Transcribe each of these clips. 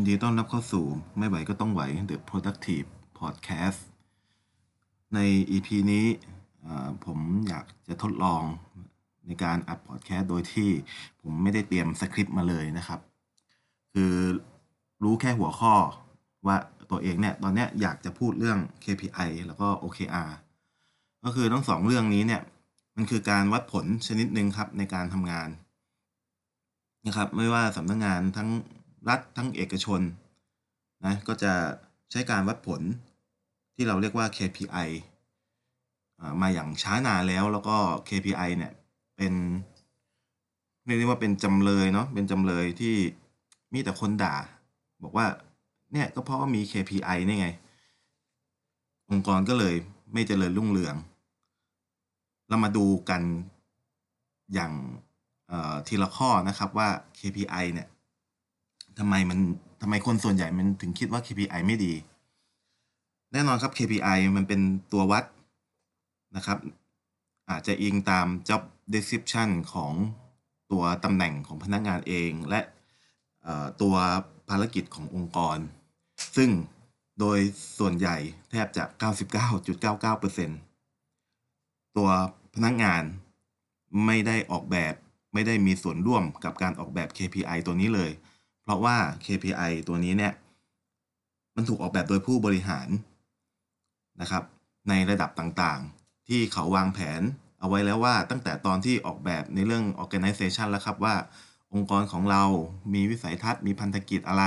ินดีต้อนรับเข้าสู่ไม่ไหวก็ต้องไหว The Productive Podcast ใน EP นี้ผมอยากจะทดลองในการอัดพอดแคสต์โดยที่ผมไม่ได้เตรียมสคริปต์มาเลยนะครับ คือรู้แค่หัวข้อว่าตัวเองเนี่ย ตอนนี้อยากจะพูดเรื่อง KPI แล้วก็ OKR ก็คือทั้งสองเรื่องนี้เนี่ย มันคือการวัดผลชนิดหนึ่งครับในการทำงานนะครับ ไม่ว่าสำนักงงานทั้ง รัฐทั้งเอกชนนะก็จะใช้การวัดผลที่เราเรียกว่า KPI มาอย่างช้านานแล้วแล้วก็ KPI เนี่ยเป็นเรียกได้ว่าเป็นจำเลยเนาะเป็นจำเลยที่มีแต่คนด่า บอกว่าเนี่ยก็เพราะว่ามี KPI นี่ไง องค์กรก็เลยไม่เจริญรุ่งเรือง เรามาดูกันอย่างทีละข้อนะครับว่า KPI เนี่ย ทำไมมันทำไมคนส่วนใหญ่มันถึงคิดว่า KPI ไม่ดี แน่นอนครับ KPI มันเป็นตัววัดนะครับ อาจจะอิงตาม job description ของตัวตำแหน่งของพนักงานเอง และตัวภารกิจขององค์กร ซึ่งโดยส่วนใหญ่แทบจะ 99.99%ตัวพนักงานไม่ได้ออกแบบไม่ได้มีส่วนร่วมกับการออกแบบ KPI ตัวนี้เลย เพราะว่า KPI ตัวนี้เนี่ยมันถูกออกแบบโดยผู้บริหารนะครับ ในระดับต่างๆ ที่เขาวางแผนเอาไว้แล้วว่าตั้งแต่ตอนที่ออกแบบในเรื่อง organization แล้วครับว่า องค์กรของเรามีวิสัยทัศน์มีพันธกิจอะไร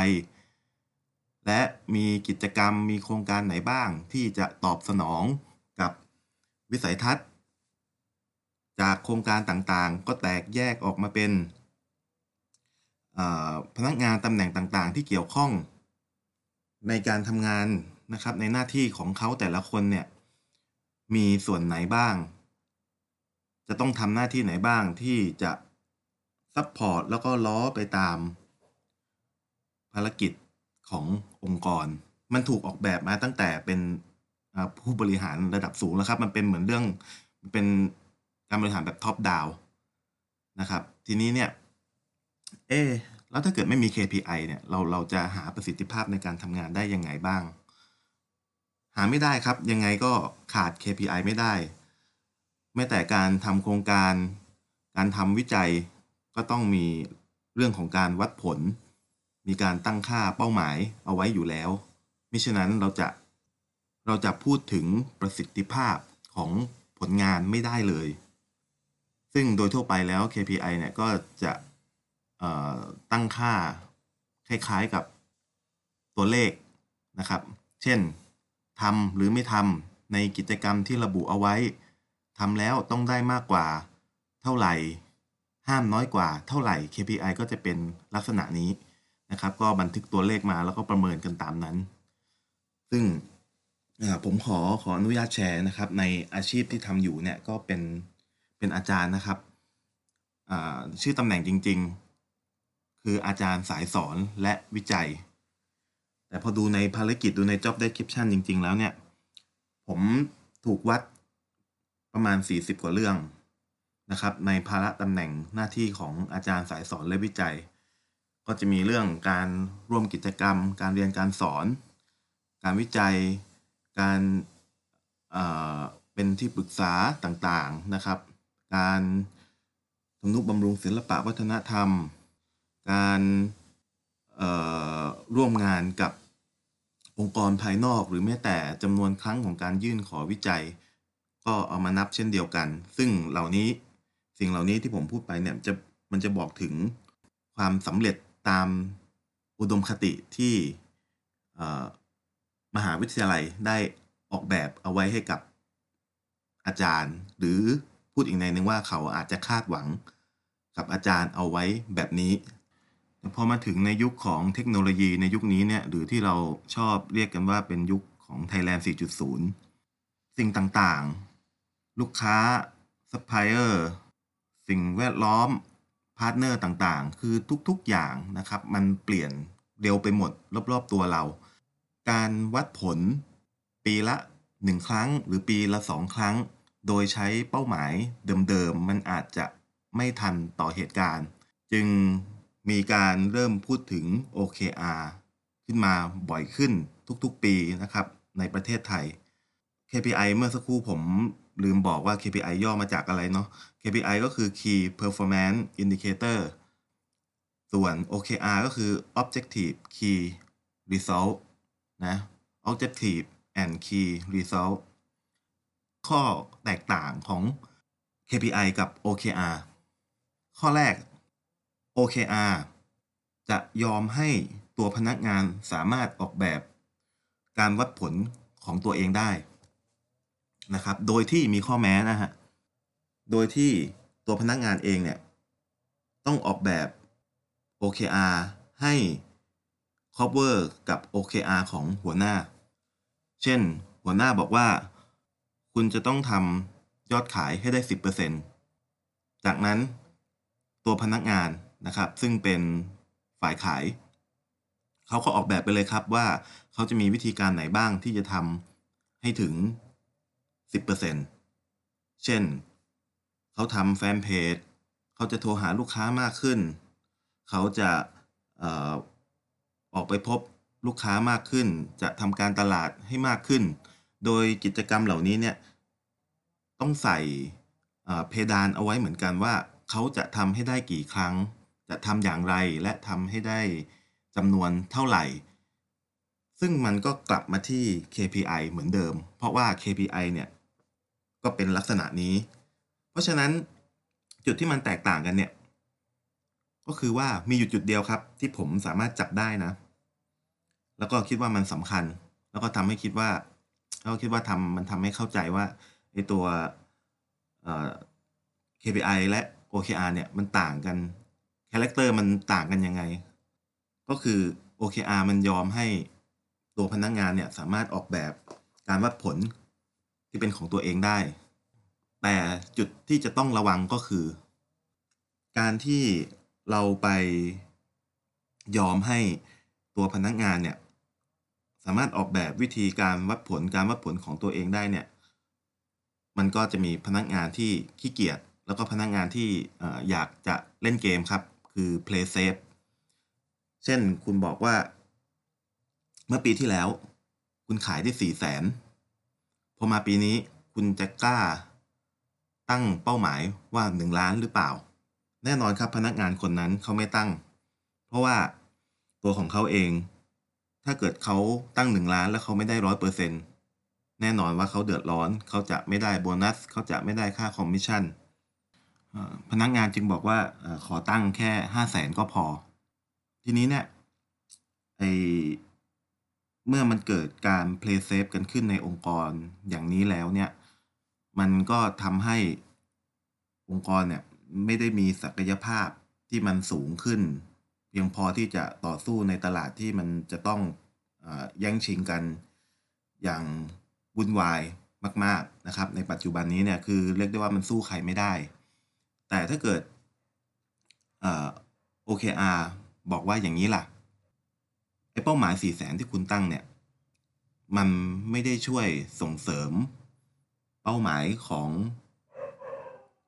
และมีกิจกรรมมีโครงการไหนบ้าง ที่จะตอบสนองกับวิสัยทัศน์ จากโครงการต่างๆ ก็แตกแยกออกมาเป็น พนักงานตำแหน่งต่างๆ ที่เกี่ยวข้อง ในการทำงานนะครับในหน้าที่ของเขาแต่ละคนเนี่ยมีส่วนไหนบ้าง จะต้องทำหน้าที่ไหนบ้างที่จะ support แล้วก็ล้อไปตาม ภารกิจขององค์กร มันถูกออกแบบมาตั้งแต่เป็นผู้บริหารระดับสูงแล้วครับ มันเป็นเหมือนเรื่องเป็นการบริหารแบบ top down นะครับ ทีนี้เนี่ย เอ๊แล้วถ้าเกิดไม่มี KPI เนี่ย เราเราจะหาประสิทธิภาพในการทำงานได้ยังไงบ้าง หาไม่ได้ครับ ยังไงก็ขาด KPI ไม่ได้แม้แต่การทำโครงการ การทำวิจัยก็ต้องมีเรื่องของการวัดผล มีการตั้งค่าเป้าหมายเอาไว้อยู่แล้ว มิฉะนั้นเราจะเราจะพูดถึงประสิทธิภาพของผลงานไม่ได้เลย ซึ่งโดยทั่วไปแล้ว KPI เนี่ยก็จะ ตั้งค่าคล้ายๆกับตัวเลขนะครับ เช่นทำหรือไม่ทำในกิจกรรมที่ระบุเอาไว้ทำแล้วต้องได้มากกว่าเท่าไหร่ ห้ามน้อยกว่าเท่าไหร่ KPI ก็จะเป็นลักษณะนี้นะครับ ก็บันทึกตัวเลขมาแล้วก็ประเมินกันตามนั้น ซึ่งผมขอขออนุญาตแชร์นะครับ ในอาชีพที่ทำอยู่เนี่ยก็เป็นเป็นอาจารย์นะครับชื่อตำแหน่งจริง คืออาจารย์สายสอนและวิจัย แต่พอดูในภารกิจดูใน job description จริง ๆ แล้วเนี่ย ผมถูกวัดประมาณ 40 กว่าเรื่องนะครับ ในภาระตำแหน่งหน้าที่ของอาจารย์สายสอนและวิจัย ก็จะมีเรื่องการร่วมกิจกรรม การเรียนการสอน การวิจัย การเเป็นที่ปรึกษาต่างๆนะครับ การทำนุบำรุงศิลปะวัฒนธรรม การร่วมงานกับองค์กรภายนอก หรือแม้แต่จำนวนครั้งของการยื่นขอวิจัย ก็เอามานับเช่นเดียวกัน ซึ่งเหล่านี้สิ่งเหล่านี้ที่ผมพูดไปเนี่ยจะมันจะบอกถึงความสำเร็จตามอุดมคติที่มหาวิทยาลัยได้ออกแบบเอาไว้ให้กับอาจารย์ หรือพูดอีกนัยหนึ่งว่าเขาอาจจะคาดหวังกับอาจารย์เอาไว้แบบนี้ พอมาถึงในยุคของเทคโนโลยีในยุคนี้เนี่ยหรือที่เราชอบเรียกกันว่าเป็นยุคของ Thailand 4.0 สิ่งต่างๆ ลูกค้าซัพพลายเออร์สิ่งแวดล้อม partner ต่างๆ คือทุกๆอย่างนะครับ มันเปลี่ยนเร็วไปหมดรอบๆตัวเรา การวัดผลปีละ 1 ครั้ง หรือปีละ 2 ครั้ง โดยใช้เป้าหมายเดิมๆ มันอาจจะไม่ทันต่อเหตุการณ์ จึง มีการเริ่มพูดถึง OKR ขึ้นมาบ่อยขึ้นทุกๆปีนะครับในประเทศไทย KPI เมื่อสักครู่ผมลืมบอกว่า KPI ย่อมาจากอะไรเนาะ KPI ก็คือ Key Performance Indicator ส่วน OKR ก็คือ Objective Key Result นะ Objective and Key Result ข้อแตกต่างของ KPI กับ OKR ข้อแรก OKR จะยอมให้ตัวพนักงานสามารถออกแบบ การวัดผลของตัวเองได้นะครับ โดยที่มีข้อแม้นะฮะ โดยที่ตัวพนักงานเองเนี่ย ต้องออกแบบ OKR ให้ cover กับ OKR ของหัวหน้า เช่น หัวหน้าบอกว่า คุณจะต้องทำยอดขายให้ได้ 10%จากนั้น ตัวพนักงาน นะครับ ซึ่งเป็นฝ่ายขาย เขาก็ออกแบบไปเลยครับว่าเขาจะมีวิธีการไหนบ้างที่จะทำให้ถึง 10%เช่น เขาทำแฟนเพจเขาจะโทรหาลูกค้ามากขึ้น เขาจะอออกไปพบลูกค้ามากขึ้น จะทำการตลาดให้มากขึ้น โดยกิจกรรมเหล่านี้เนี่ยต้องใส่เพดานเอาไว้เหมือนกันว่าเขาจะทำให้ได้กี่ครั้ง จะทำอย่างไรและทำให้ได้จำนวนเท่าไหร่ ซึ่งมันก็กลับมาที่ KPI เหมือนเดิม เพราะว่า KPI เนี่ย ก็เป็นลักษณะนี้ เพราะฉะนั้นจุดที่มันแตกต่างกันเนี่ย ก็คือว่ามีอยู่จุดเดียวครับ ที่ผมสามารถจับได้นะ แล้วก็คิดว่ามันสำคัญ แล้วก็ทำให้คิดว่าเราคิดว่าทำมันทำให้เข้าใจว่าไอตัว KPI และ OKR เนี่ยมันต่างกัน character มันต่างกันยังไง ก็คือ OKR มันยอมให้ตัวพนักงานเนี่ยสามารถออกแบบการวัดผลที่เป็นของตัวเองได้ แต่จุดที่จะต้องระวังก็คือ การที่เราไปยอมให้ตัวพนักงานเนี่ยสามารถออกแบบวิธีการวัดผลการวัดผลของตัวเองได้เนี่ย มันก็จะมีพนักงานที่ขี้เกียจแล้วก็พนักงานที่อยากจะเล่นเกมครับ คือ play safe เช่นคุณบอกว่า เมื่อปีที่แล้ว คุณขายได้สี่แสนพอมาปีนี้คุณจะกล้า ตั้งเป้าหมายว่าหนึ่งล้านหรือเปล่า แน่นอนครับพนักงานคนนั้นเขาไม่ตั้ง เพราะว่าตัวของเขาเอง ถ้าเกิดเขาตั้งหนึ่งล้านแล้วเขาไม่ได้ร้อยเปอร์เซ็นต์แน่นอนว่าเขาเดือดร้อน เขาจะไม่ได้โบนัส เขาจะไม่ได้ค่าคอมมิชชั่น พนักงานจึงบอกว่าขอตั้งแค่ห้าแสนก็พอ ทีนี้เนี่ยไอ้เมื่อมันเกิดการ play safe กันขึ้นในองค์กรอย่างนี้แล้วเนี่ย มันก็ทำให้องค์กรเนี่ยไม่ได้มีศักยภาพที่มันสูงขึ้น เพียงพอที่จะต่อสู้ในตลาดที่มันจะต้องแย่งชิงกันอย่างวุ่นวายมาก ๆนะครับ ในปัจจุบันนี้เนี่ยคือเรียกได้ว่ามันสู้ใครไม่ได้ แต่ถ้าเกิด OKR บอกว่าอย่างนี้ล่ะไอ้เป้าหมายสี่แสนที่คุณตั้งเนี่ย มันไม่ได้ช่วยส่งเสริม เป้าหมายของ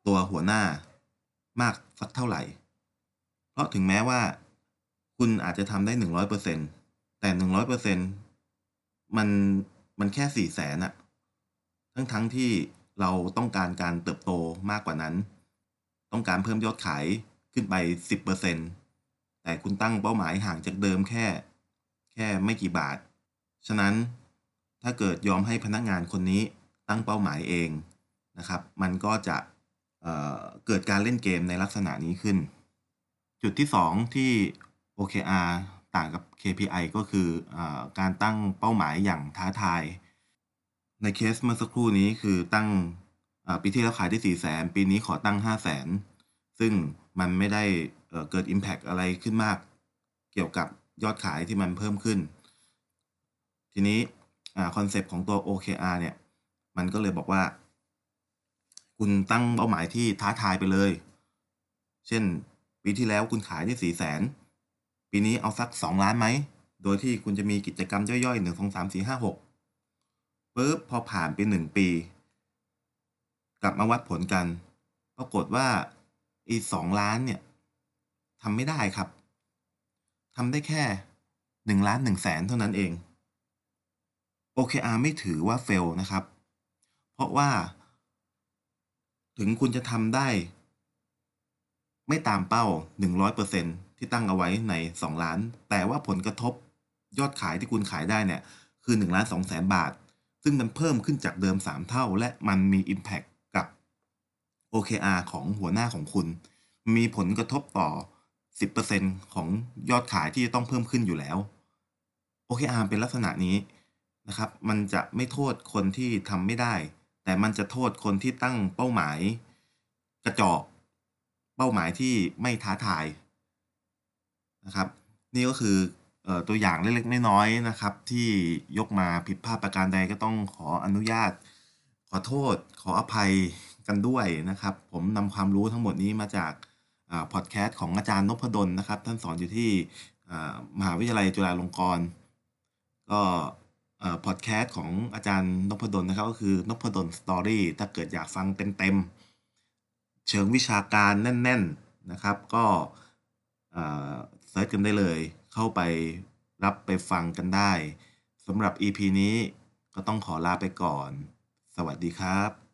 ตัวหัวหน้ามากสักเท่าไหร่ เพราะถึงแม้ว่า คุณอาจจะทำได้หนึ่งร้อยเปอร์เซ็นแต่หนึ่งร้อยเปอร์เซ็นมันมันแค่สี่แสนอะทั้งทั้งที่เราต้องการการเติบโตมากกว่านั้น ต้องการเพิ่มยอดขายขึ้นไปสิบเปอร์เซ็นแต่คุณตั้งเป้าหมายห่างจากเดิมแค่ แค่ไม่กี่บาท ฉะนั้นถ้าเกิดยอมให้พนักงานคนนี้ตั้งเป้าหมายเองนะครับ มันก็จะเเกิดการเล่นเกมในลักษณะนี้ขึ้น จุดที่ 2 ที่ OKR ต่างกับ KPI ก็คืออการตั้งเป้าหมายอย่างท้าทาย ในเคสเมื่อสักครู่นี้คือตั้ง ปีที่แล้วขายได้4 0 0 0 0 0ปีนี้ขอตั้ง5 0 0 0 0 0ซึ่งมันไม่ได้เกิด Impact อะไรขึ้นมาก เกี่ยวกับยอดขายที่มันเพิ่มขึ้น ทีนี้คอนเซปต์ของตัว OKR เนี่ย มันก็เลยบอกว่า คุณตั้งเป้าหมายที่ท้าทายไปเลย เช่น ปีที่แล้วคุณขายได้สี่แสนปีนี้เอาสักสองล้านไหม โดยที่คุณจะมีกิจกรรมย่อยๆหนึ่งสองสามสี่ห้าหกปุ๊บพอผ่านไปหนึ่งปี กลับมาวัดผลกัน ปรากฏว่าอีสองล้านเนี่ยทำไม่ได้ครับทำได้แค่1ล้าน1แสนเท่านั้นเอง OKR ไม่ถือว่า fail นะครับ เพราะว่า ถึงคุณจะทำได้ ไม่ตามเป้า 100%ที่ตั้งเอาไว้ใน 2 ล้าน แต่ว่าผลกระทบยอดขายที่คุณขายได้เนี่ย คือ1ล้าน2แสนบาท ซึ่งมันเพิ่มขึ้นจากเดิม 3 เท่า และมันมี Impact OKR ของหัวหน้าของคุณ มีผลกระทบต่อ 10%ของยอดขายที่จะต้องเพิ่มขึ้นอยู่แล้ว OKR เป็นลักษณะนี้นะครับ มันจะไม่โทษคนที่ทำไม่ได้ แต่มันจะโทษคนที่ตั้งเป้าหมาย กระจอกเป้าหมายที่ไม่ท้าทายนะครับ นี่ก็คืออตัวอย่างเล็กๆน้อยๆนะครับ ที่ยกมาผิดพลาดประการใดก็ต้องขออนุญาต ขอโทษขออภัยกันด้วยนะครับ ผมนำความรู้ทั้งหมดนี้มาจากพอดแคสต์ของอาจารย์นพดลนะครับ ท่านสอนอยู่ที่มหาวิทยาลัยจุฬาลงกรณ์ก็พอดแคสต์ของอาจารย์นพดลนะครับก็คือนพดล Story ถ้าเกิดอยากฟังเต็มๆ เชิงวิชาการแน่น ๆนะครับ ก็ search กันได้เลย เข้าไปรับไปฟังกันได้สำหรับ EP นี้ก็ต้องขอลาไปก่อน สวัสดีครับ